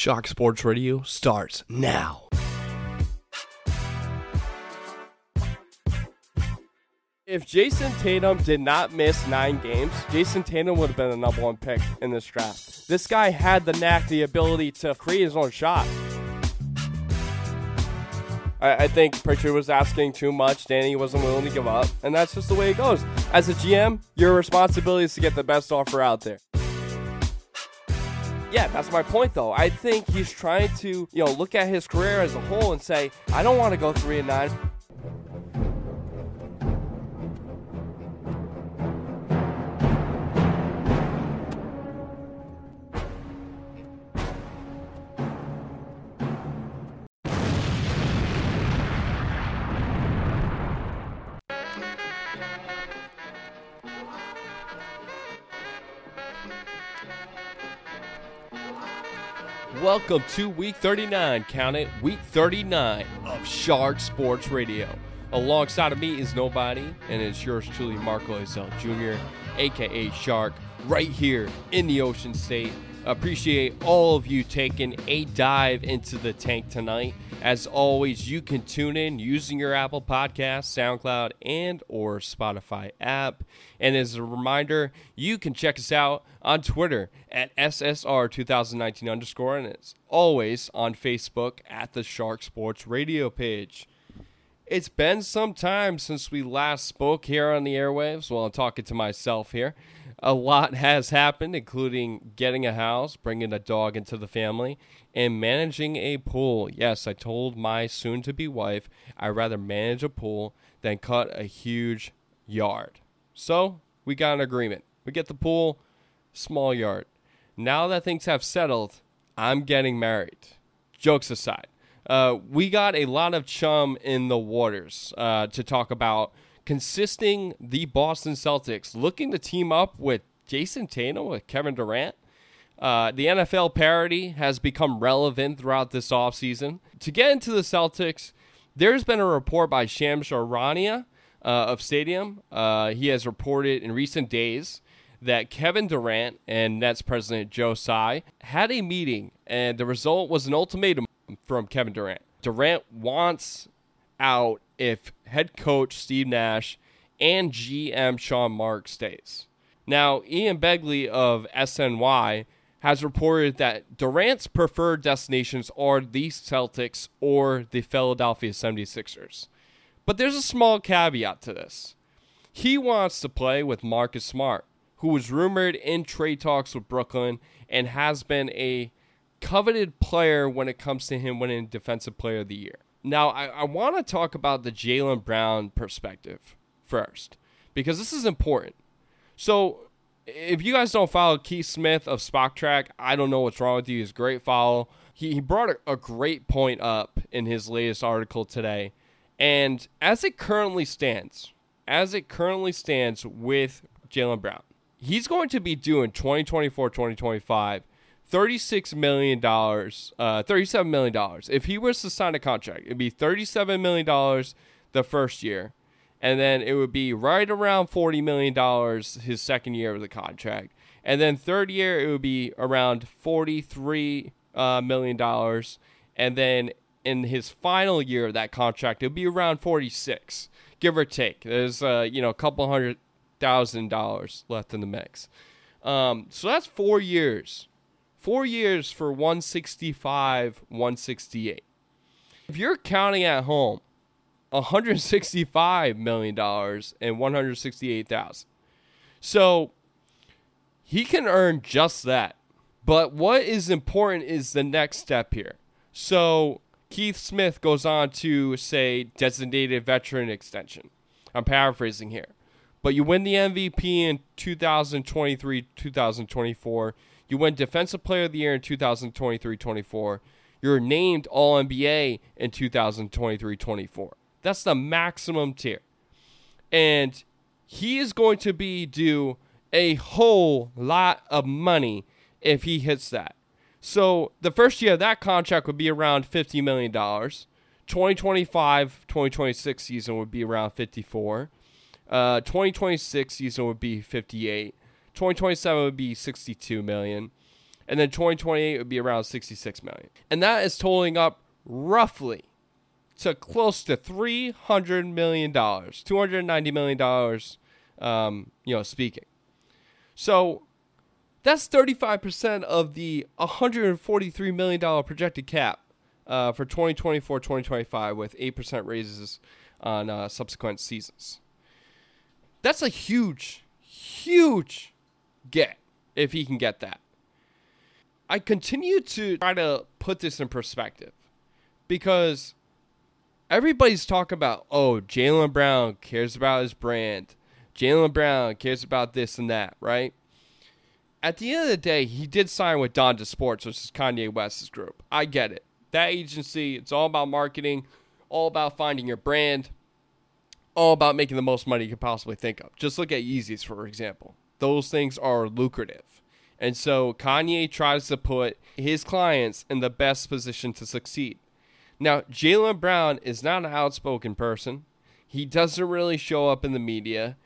Shark Sports Radio starts now. If Jayson Tatum did not miss nine games, Jayson Tatum would have been the number one pick in this draft. This guy had the knack, the ability to create his own shot. I, I think Pritchard was asking too much. Danny wasn't willing to give up, and that's just the way it goes. As a GM, your responsibility is to get the best offer out there. Yeah, that's my point though. I think he's trying to, you know, look at his career as a whole and say, I don't want to go three and nine. Welcome to week 39, count it, week 39 of Shark Sports Radio. Alongside of me is nobody, and it's yours truly, Marco Izell Jr., aka Shark, right here in the Ocean State. Appreciate all of you taking a dive into the tank tonight. As always, you can tune in using your Apple Podcast, SoundCloud, and or Spotify app. And as a reminder, you can check us out on Twitter at SSR2019 underscore, and as always on Facebook at the Shark Sports Radio page. It's been some time since we last spoke here on the airwaves. Well, I'm talking to myself here. A lot has happened, including getting a house, bringing a dog into the family, and managing a pool. Yes, I told my soon to be wife I'd rather manage a pool than cut a huge yard. So we got an agreement. We get the pool, small yard. Now that things have settled, I'm getting married. Jokes aside, uh, we got a lot of chum in the waters uh, to talk about consisting the Boston Celtics looking to team up with Jayson Tatum with Kevin Durant. Uh, the NFL parity has become relevant throughout this offseason. To get into the Celtics, there's been a report by Shams Charania uh, of Stadium. Uh, he has reported in recent days that Kevin Durant and Nets president Joe Tsai had a meeting, and the result was an ultimatum from Kevin Durant. Durant wants out if head coach Steve Nash and GM Sean Marks stays. Now, Ian Begley of SNY has reported that Durant's preferred destinations are the Celtics or the Philadelphia 76ers. But there's a small caveat to this. He wants to play with Marcus Smart, who was rumored in trade talks with Brooklyn and has been a coveted player when it comes to him winning Defensive Player of the Year. Now, I, I want to talk about the Jaylen Brown perspective first, because this is important. So, if you guys don't follow Keith Smith of Spotrac, I don't know what's wrong with you. He's great follow. He, he brought a, a great point up in his latest article today. And as it currently stands, as it currently stands with Jaylen Brown, he's going to be doing 2024 2025 $36 million, uh, $37 million. If he was to sign a contract, it'd be $37 million the first year. And then it would be right around $40 million his second year of the contract. And then third year, it would be around $43 uh, million. And then in his final year of that contract, it would be around 46 give or take. There's, uh, you know, a couple hundred thousand dollars left in the mix. Um, so that's four years Four years for 165, 168. If you're counting at home, 165 million dollars and 168,000. So he can earn just that. But what is important is the next step here. So Keith Smith goes on to say designated veteran extension. I'm paraphrasing here. But you win the MVP in 2023 2024. You win Defensive Player of the Year in 2023 24. You're named All NBA in 2023 24. That's the maximum tier. And he is going to be due a whole lot of money if he hits that. So the first year of that contract would be around $50 million. 2025 2026 season would be around 54. Uh, 2026 season would be 58. 2027 would be 62 million. and then 2028 would be around 66 million. And that is totaling up roughly to close to 300 million dollars, 290 million dollars um, you know, speaking. So that's 35% of the $143 million projected cap uh, for 2024 2025 with 8% raises on uh, subsequent seasons. That's a huge, huge get if he can get that. I continue to try to put this in perspective because everybody's talking about, oh, Jaylen Brown cares about his brand. Jaylen Brown cares about this and that, right? At the end of the day, he did sign with Donda Sports, which is Kanye West's group. I get it. That agency, it's all about marketing, all about finding your brand, all about making the most money you could possibly think of. Just look at Yeezys, for example. Those things are lucrative. And so Kanye tries to put his clients in the best position to succeed. Now, Jaylen Brown is not an outspoken person. He doesn't really show up in the media.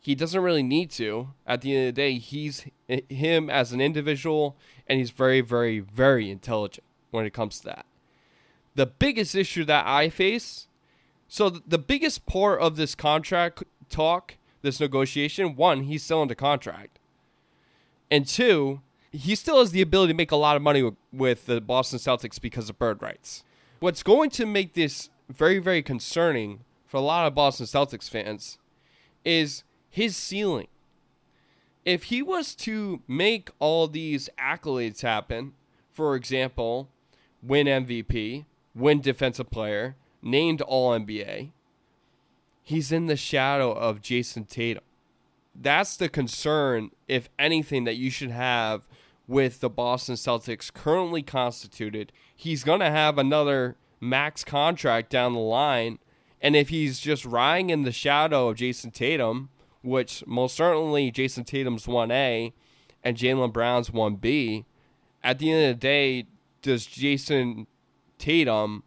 He doesn't really need to. At the end of the day, he's him as an individual, and he's very, very, very intelligent when it comes to that. The biggest issue that I face so, the biggest part of this contract talk, this negotiation, one, he's still under contract and two, he still has the ability to make a lot of money with, the Boston Celtics because of bird rights. What's going to make this very, very concerning for a lot of Boston Celtics fans is his ceiling. If he was to make all these accolades happen, for example, win MVP, win defensive player, named All NBA, he's in the shadow of Jayson Tatum that's the concern, if anything, that you should have with the Boston Celtics currently constituted. He's going to have another max contract down the line. And if he's just riding in the shadow of Jayson Tatum, which most certainly Jayson Tatum's 1A and Jaylen Brown's 1B, at the end of the day, does Jayson Tatum,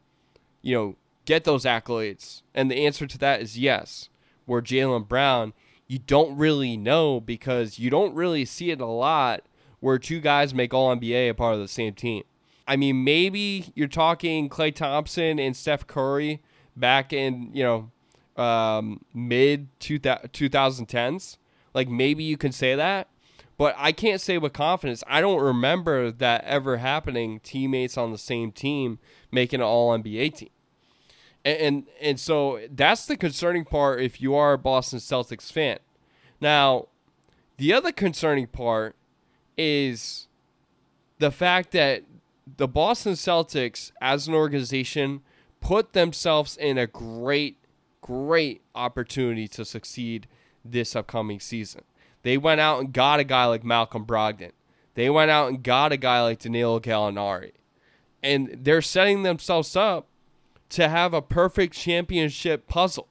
you know, get those accolades? And the answer to that is yes. Where Jaylen Brown, you don't really know because you don't really see it a lot where two guys make All NBA a part of the same team. I mean, maybe you're talking Klay Thompson and Steph Curry back in, you know, um, mid 2010s. Like, maybe you can say that. But I can't say with confidence. I don't remember that ever happening, teammates on the same team making an All NBA team. And, and so that's the concerning part if you are a Boston Celtics fan. Now, the other concerning part is the fact that the Boston Celtics as an organization put themselves in a great great opportunity to succeed this upcoming season. They went out and got a guy like Malcolm Brogdon. They went out and got a guy like Danilo Gallinari. And they're setting themselves up to have a perfect championship puzzle.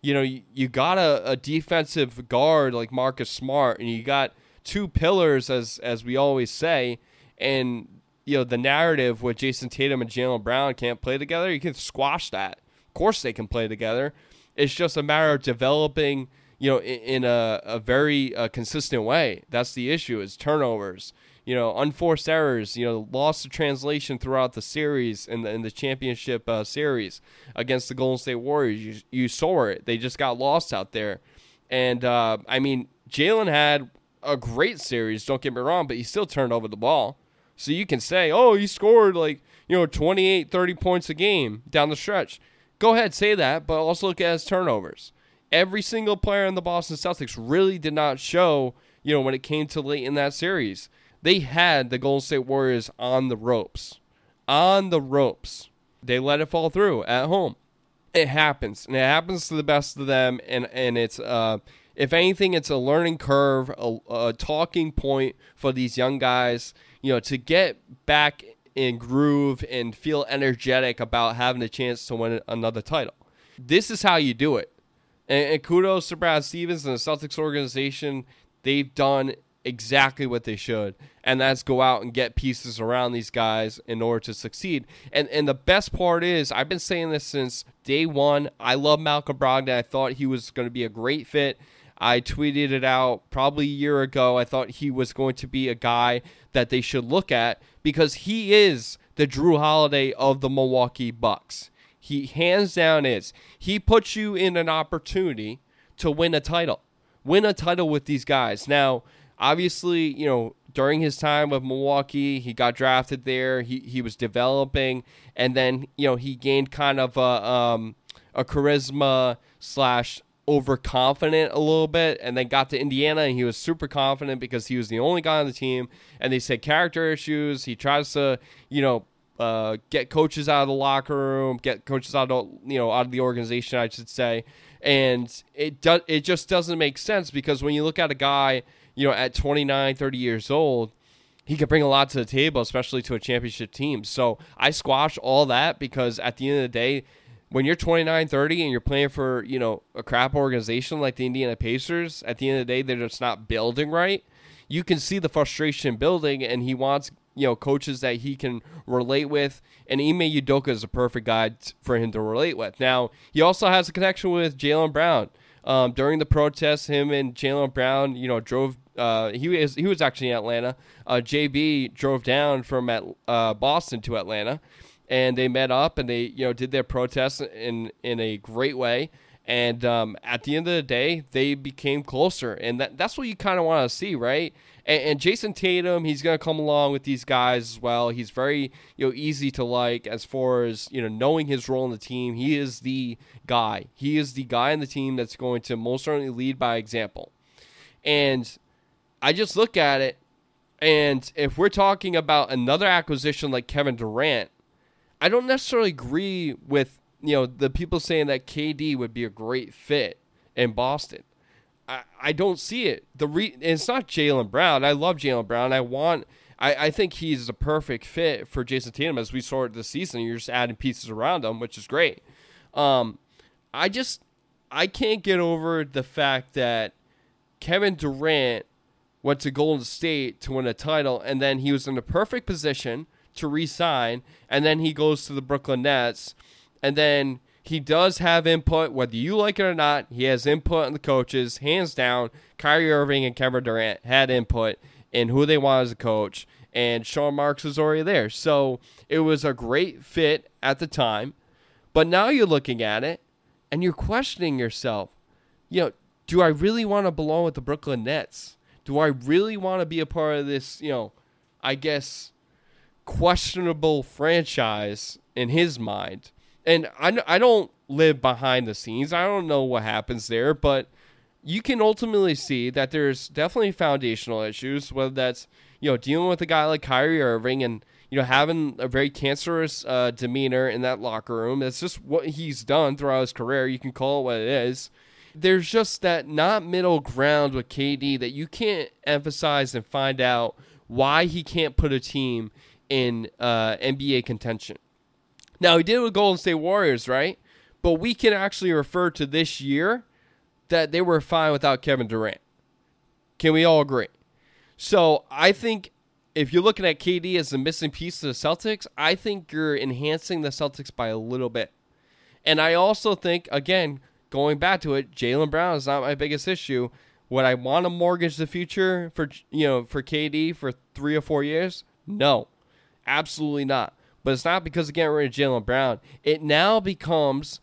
You know, you, you got a, a defensive guard like Marcus Smart, and you got two pillars, as as we always say, and you know the narrative with Jayson Tatum and Jaylen Brown can't play together. You can squash that. Of course, they can play together. It's just a matter of developing, you know, in, in a, a very uh, consistent way. That's the issue: is turnovers you know, unforced errors, you know, loss of translation throughout the series in the, in the championship uh, series against the Golden State Warriors. You, you saw it. They just got lost out there. And, uh, I mean, Jaylen had a great series, don't get me wrong, but he still turned over the ball. So you can say, oh, he scored like, you know, 28, 30 points a game down the stretch. Go ahead, say that, but also look at his turnovers. Every single player in the Boston Celtics really did not show, you know, when it came to late in that series they had the Golden State Warriors on the ropes. On the ropes. They let it fall through at home. It happens. And it happens to the best of them. And, and it's, uh, if anything, it's a learning curve, a, a talking point for these young guys, you know, to get back in groove and feel energetic about having a chance to win another title. This is how you do it. And, and kudos to Brad Stevens and the Celtics organization. They've done exactly what they should, and that's go out and get pieces around these guys in order to succeed. And and the best part is, I've been saying this since day one. I love Malcolm Brogdon. I thought he was going to be a great fit. I tweeted it out probably a year ago. I thought he was going to be a guy that they should look at because he is the Jrue Holiday of the Milwaukee Bucks. He hands down is. He puts you in an opportunity to win a title. Win a title with these guys. Now, obviously, you know, during his time with Milwaukee, he got drafted there. He he was developing, and then you know he gained kind of a um, a charisma slash overconfident a little bit, and then got to Indiana and he was super confident because he was the only guy on the team. And they said character issues. He tries to you know uh, get coaches out of the locker room, get coaches out of you know out of the organization, I should say. And it does it just doesn't make sense because when you look at a guy you know, at 29, 30 years old, he could bring a lot to the table, especially to a championship team. So I squash all that because at the end of the day, when you're 29, 30 and you're playing for, you know, a crap organization like the Indiana Pacers, at the end of the day, they're just not building right. You can see the frustration building, and he wants, you know, coaches that he can relate with. And Ime Udoka is a perfect guy for him to relate with. Now, he also has a connection with Jaylen Brown. Um, during the protests, him and Jaylen Brown, you know, drove uh, he was he was actually in Atlanta. Uh, JB drove down from at, uh, Boston to Atlanta, and they met up and they you know did their protests in in a great way. And um, at the end of the day, they became closer, and that, that's what you kind of want to see, right? And, and, Jayson Tatum, he's going to come along with these guys as well. He's very you know easy to like as far as you know knowing his role in the team. He is the guy. He is the guy in the team that's going to most certainly lead by example. And I just look at it, and if we're talking about another acquisition like Kevin Durant, I don't necessarily agree with you know the people saying that KD would be a great fit in Boston. I, I don't see it. The re- it's not Jaylen Brown. I love Jaylen Brown. I want. I, I think he's a perfect fit for Jayson Tatum as we saw it this season. You're just adding pieces around him, which is great. Um, I just I can't get over the fact that Kevin Durant went to Golden State to win a title, and then he was in the perfect position to resign, and then he goes to the Brooklyn Nets, and then he does have input, whether you like it or not. He has input on the coaches, hands down. Kyrie Irving and Kevin Durant had input in who they want as a coach, and Sean Marks was already there. So it was a great fit at the time, but now you're looking at it and you're questioning yourself. You know, do I really want to belong with the Brooklyn Nets? Do I really want to be a part of this, you know, I guess questionable franchise in his mind? And I, I don't live behind the scenes. I don't know what happens there, but you can ultimately see that there's definitely foundational issues, whether that's, you know, dealing with a guy like Kyrie Irving and, you know, having a very cancerous uh, demeanor in that locker room. That's just what he's done throughout his career. You can call it what it is there's just that not middle ground with KD that you can't emphasize and find out why he can't put a team in uh, NBA contention. Now he did with Golden State Warriors, right? But we can actually refer to this year that they were fine without Kevin Durant. Can we all agree? So I think if you're looking at KD as the missing piece of the Celtics, I think you're enhancing the Celtics by a little bit. And I also think, again, going back to it, Jaylen Brown is not my biggest issue. Would I want to mortgage the future for you know for KD for three or four years? No, absolutely not. But it's not because of getting rid of Jaylen Brown. It now becomes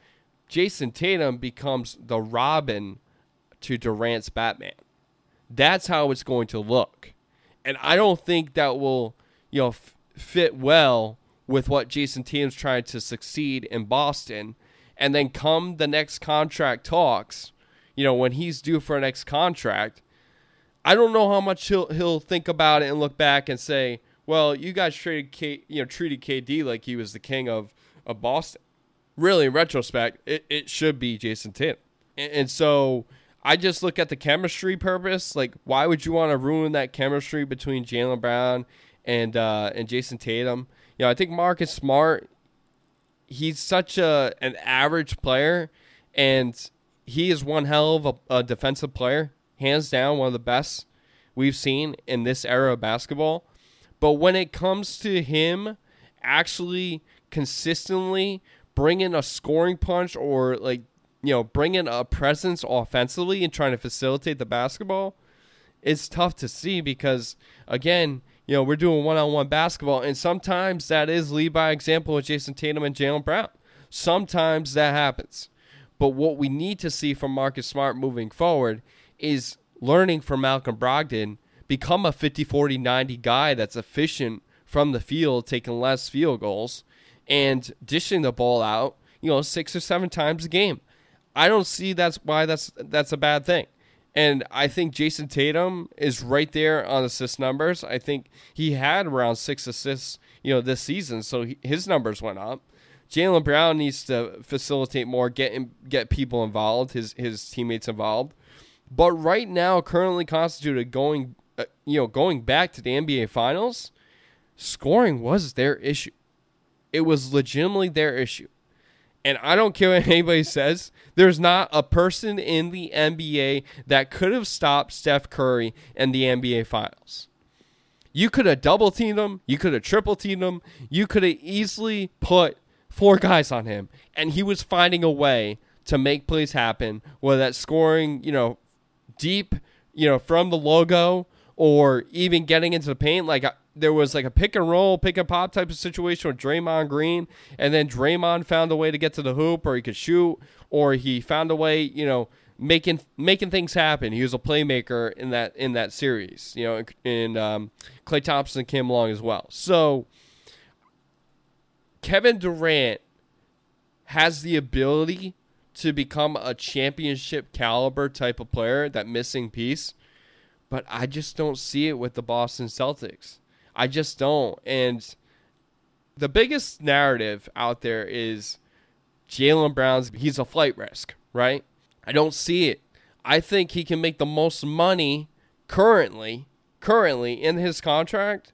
Jayson Tatum becomes the Robin to Durant's Batman. That's how it's going to look, and I don't think that will you know f- fit well with what Jayson Tatum's trying to succeed in Boston and then come the next contract talks, you know, when he's due for a next contract, I don't know how much he'll he'll think about it and look back and say, "Well, you guys traded K, you know, treated KD like he was the king of of Boston." Really, in retrospect, it, it should be Jayson Tatum. And, and so I just look at the chemistry purpose. Like, why would you want to ruin that chemistry between Jaylen Brown and uh, and Jayson Tatum? You know, I think Marcus Smart he's such a an average player, and he is one hell of a, a defensive player, hands down, one of the best we've seen in this era of basketball. But when it comes to him actually consistently bringing a scoring punch or like you know, bringing a presence offensively and trying to facilitate the basketball, it's tough to see because again, you know, we're doing one-on-one basketball, and sometimes that is lead by example with Jayson Tatum and Jaylen Brown. Sometimes that happens. But what we need to see from Marcus Smart moving forward is learning from Malcolm Brogdon, become a 50 40 90 guy that's efficient from the field, taking less field goals, and dishing the ball out, you know, six or seven times a game. I don't see that's why that's that's a bad thing. And I think Jayson Tatum is right there on assist numbers. I think he had around six assists, you know, this season, so he, his numbers went up. Jaylen Brown needs to facilitate more, get get people involved, his his teammates involved. But right now, currently constituted going, uh, you know, going back to the NBA Finals, scoring was their issue. It was legitimately their issue. And I don't care what anybody says. There's not a person in the NBA that could have stopped Steph Curry in the NBA Finals. You could have double teamed him. You could have triple teamed him. You could have easily put four guys on him, and he was finding a way to make plays happen. Whether that's scoring, you know, deep, you know, from the logo, or even getting into the paint. Like there was like a pick and roll, pick and pop type of situation with Draymond Green, and then Draymond found a way to get to the hoop, or he could shoot, or he found a way, you know, making making things happen. He was a playmaker in that in that series, you know, and um, Klay Thompson came along as well. So Kevin Durant has the ability to become a championship caliber type of player, that missing piece, but I just don't see it with the Boston Celtics. I just don't. And the biggest narrative out there is Jaylen Brown's he's a flight risk, right? I don't see it. I think he can make the most money currently, currently in his contract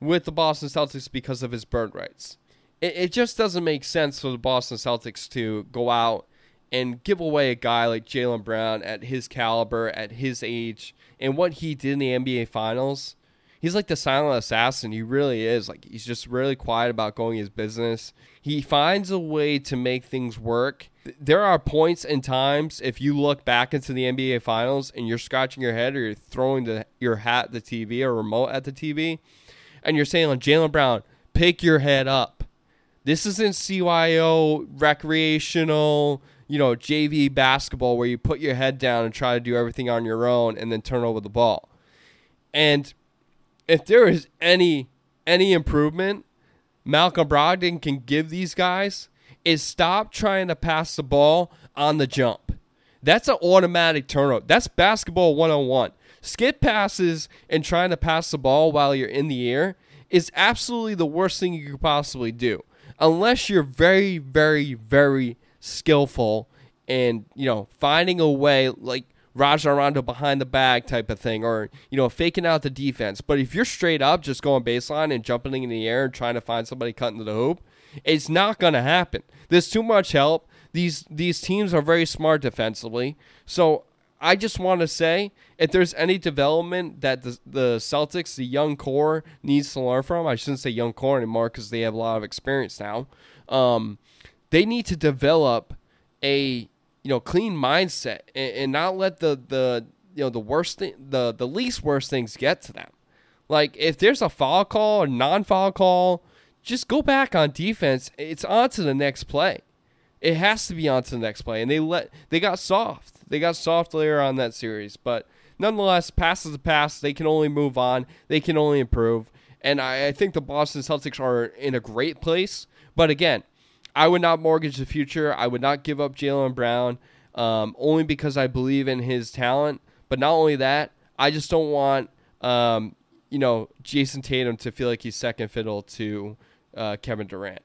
with the Boston Celtics because of his bird rights. It, it just doesn't make sense for the Boston Celtics to go out and give away a guy like Jaylen Brown at his caliber, at his age, and what he did in the NBA Finals he's like the silent assassin. He really is. Like he's just really quiet about going his business. He finds a way to make things work. There are points and times if you look back into the NBA finals and you're scratching your head or you're throwing the, your hat at the TV or remote at the TV and you're saying like Jaylen Brown, pick your head up. This isn't CYO recreational, you know, JV basketball where you put your head down and try to do everything on your own and then turn over the ball. And if there is any any improvement Malcolm Brogdon can give these guys is stop trying to pass the ball on the jump. That's an automatic turnover. That's basketball 101. Skip passes and trying to pass the ball while you're in the air is absolutely the worst thing you could possibly do. Unless you're very, very, very skillful and, you know, finding a way like Rajon Rondo behind the bag type of thing, or you know, faking out the defense. But if you're straight up just going baseline and jumping in the air and trying to find somebody cutting to the hoop, it's not going to happen. There's too much help. These these teams are very smart defensively. So I just want to say, if there's any development that the, the Celtics, the young core, needs to learn from, I shouldn't say young core anymore because they have a lot of experience now. Um, they need to develop a you know clean mindset and, and not let the the you know the worst thing the the least worst things get to them. Like if there's a foul call or non-foul call, just go back on defense. It's on to the next play. It has to be on to the next play. And they let they got soft. They got soft later on that series. But nonetheless, pass is a pass. They can only move on. They can only improve. And I, I think the Boston Celtics are in a great place. But again, I would not mortgage the future. I would not give up Jaylen Brown um, only because I believe in his talent. But not only that, I just don't want um, you know Jayson Tatum to feel like he's second fiddle to uh, Kevin Durant.